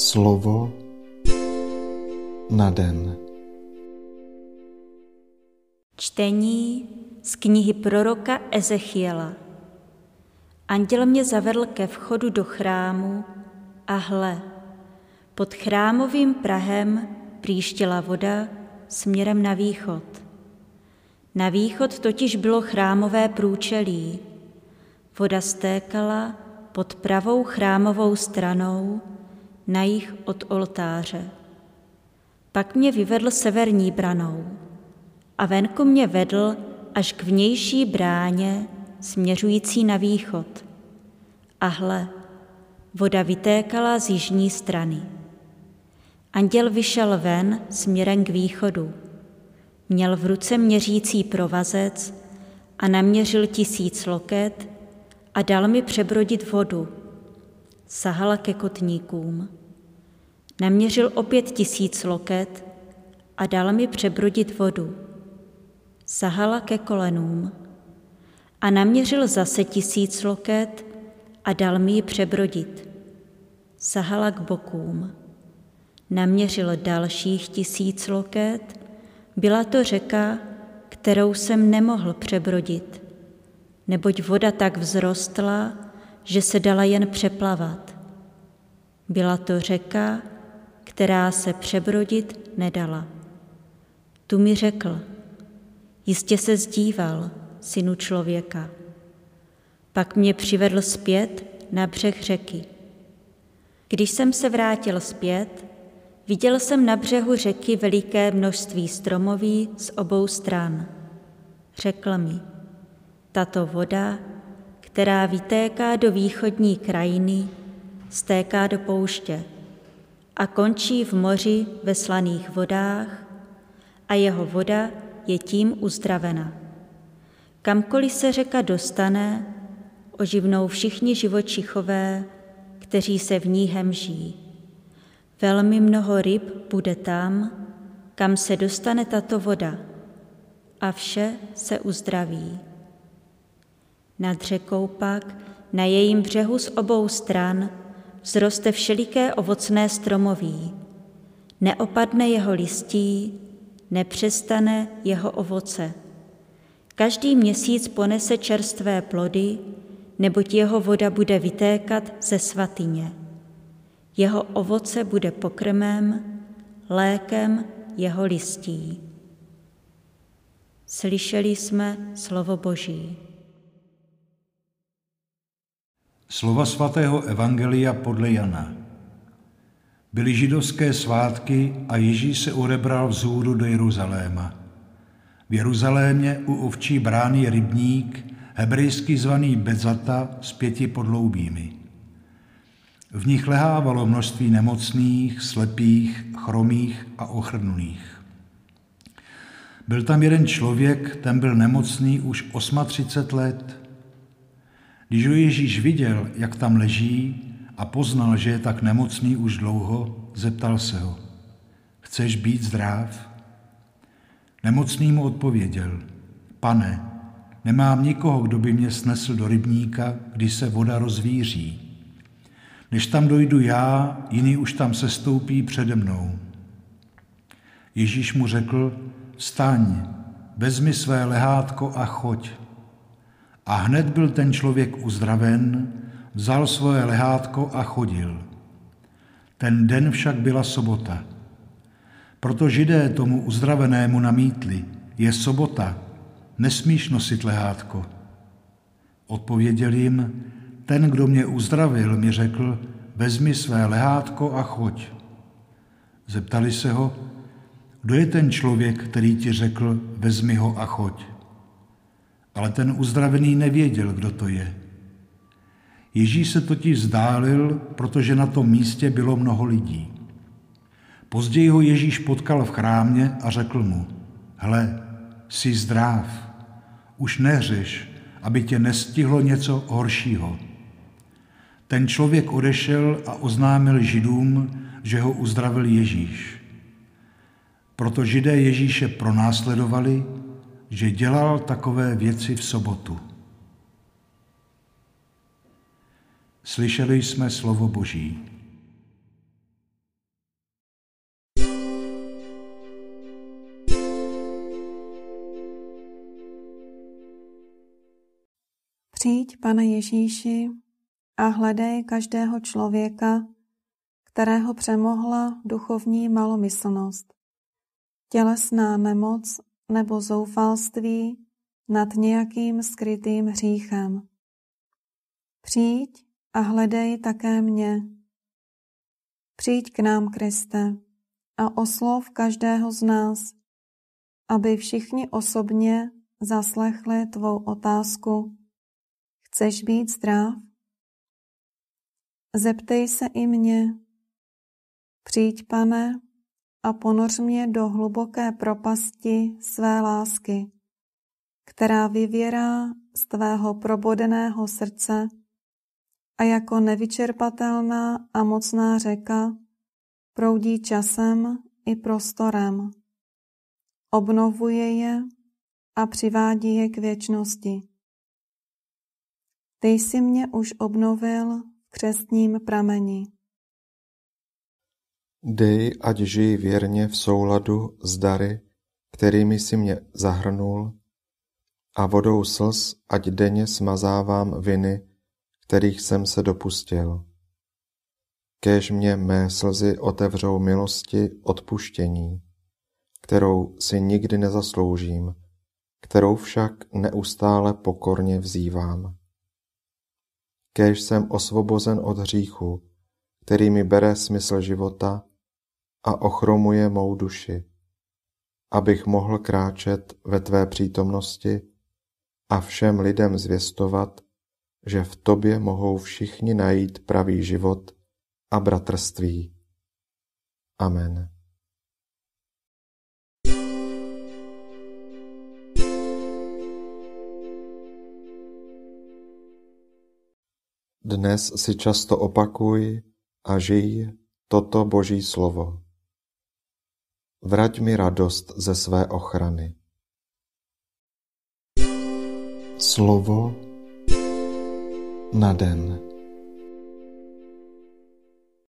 Slovo na den. Čtení z knihy proroka Ezechiela. Anděl mě zavedl ke vchodu do chrámu a hle, pod chrámovým prahem příštila voda směrem na východ. Na východ totiž bylo chrámové průčelí. Voda stékala pod pravou chrámovou stranou na jich od oltáře. Pak mě vyvedl severní branou a venku mě vedl až k vnější bráně směřující na východ. A hle, voda vytékala z jižní strany. Anděl vyšel ven směrem k východu. Měl v ruce měřící provazec a naměřil tisíc loket a dal mi přebrodit vodu. Sahala ke kotníkům. Naměřil opět tisíc loket a dal mi přebrodit vodu. Sahala ke kolenům. A naměřil zase tisíc loket a dal mi ji přebrodit. Sahala k bokům. Naměřil dalších tisíc loket, byla to řeka, kterou jsem nemohl přebrodit, neboť voda tak vzrostla, že se dala jen přeplavat. Byla to řeka, která se přebrodit nedala. Tu mi řekl, jistě se zdíval, synu člověka. Pak mě přivedl zpět na břeh řeky. Když jsem se vrátil zpět, viděl jsem na břehu řeky veliké množství stromoví z obou stran. Řekl mi, tato voda, která vytéká do východní krajiny, stéká do pouště a končí v moři ve slaných vodách a jeho voda je tím uzdravena. Kamkoliv se řeka dostane, oživnou všichni živočichové, kteří se v ní hemží. Velmi mnoho ryb bude tam, kam se dostane tato voda a vše se uzdraví. Nad řekou pak, na jejím břehu z obou stran, vzroste všeliké ovocné stromoví. Neopadne jeho listí, nepřestane jeho ovoce. Každý měsíc ponese čerstvé plody, neboť jeho voda bude vytékat ze svatyně. Jeho ovoce bude pokrmem, lékem jeho listí. Slyšeli jsme slovo Boží. Slova svatého Evangelia podle Jana. Byly židovské svátky a Ježíš se odebral vzhůru do Jeruzaléma. V Jeruzalémě u ovčí brány rybník, hebrejsky zvaný Bezata s pěti podloubími. V nich lehávalo množství nemocných, slepých, chromých a ochrnulých. Byl tam jeden člověk, ten byl nemocný už 38 let. Když ho Ježíš viděl, jak tam leží a poznal, že je tak nemocný už dlouho, zeptal se ho, chceš být zdrav? Nemocný mu odpověděl, pane, nemám nikoho, kdo by mě snesl do rybníka, když se voda rozvíří. Než tam dojdu já, jiný už tam sestoupí přede mnou. Ježíš mu řekl, vstaň, vezmi své lehátko a choď. A hned byl ten člověk uzdraven, vzal svoje lehátko a chodil. Ten den však byla sobota. Proto židé tomu uzdravenému namítli, je sobota, nesmíš nosit lehátko. Odpověděl jim, ten, kdo mě uzdravil, mi řekl, vezmi své lehátko a choď. Zeptali se ho, kdo je ten člověk, který ti řekl, vezmi ho a choď. Ale ten uzdravený nevěděl, kdo to je. Ježíš se totiž vzdálil, protože na tom místě bylo mnoho lidí. Později ho Ježíš potkal v chrámě a řekl mu, hle, jsi zdrav, už nehřeš, aby tě nestihlo něco horšího. Ten člověk odešel a oznámil židům, že ho uzdravil Ježíš. Proto židé Ježíše pronásledovali, že dělal takové věci v sobotu. Slyšeli jsme slovo Boží. Přijď, pane Ježíši, a hledej každého člověka, kterého přemohla duchovní malomyslnost, tělesná nemoc nebo zoufalství nad nějakým skrytým hříchem. Přijď a hledej také mě. Přijď k nám, Kriste, a oslov každého z nás, aby všichni osobně zaslechli tvou otázku. Chceš být zdrav? Zeptej se i mě. Přijď, pane, a ponoř mě do hluboké propasti své lásky, která vyvěrá z tvého probodeného srdce a jako nevyčerpatelná a mocná řeka proudí časem i prostorem. Obnovuje je a přivádí je k věčnosti. Ty jsi mě už obnovil v křestním prameni. Dej, ať žij věrně v souladu s dary, kterými si mě zahrnul, a vodou slz ať denně smazávám viny, kterých jsem se dopustil. Kéž mě mé slzy otevřou milosti odpuštění, kterou si nikdy nezasloužím, kterou však neustále pokorně vzývám. Kéž jsem osvobozen od hříchu, který mi bere smysl života a ochromuje mou duši, abych mohl kráčet ve tvé přítomnosti a všem lidem zvěstovat, že v tobě mohou všichni najít pravý život a bratrství. Amen. Dnes si často opakuj a žij toto Boží slovo. Vrať mi radost ze své ochrany. Slovo na den.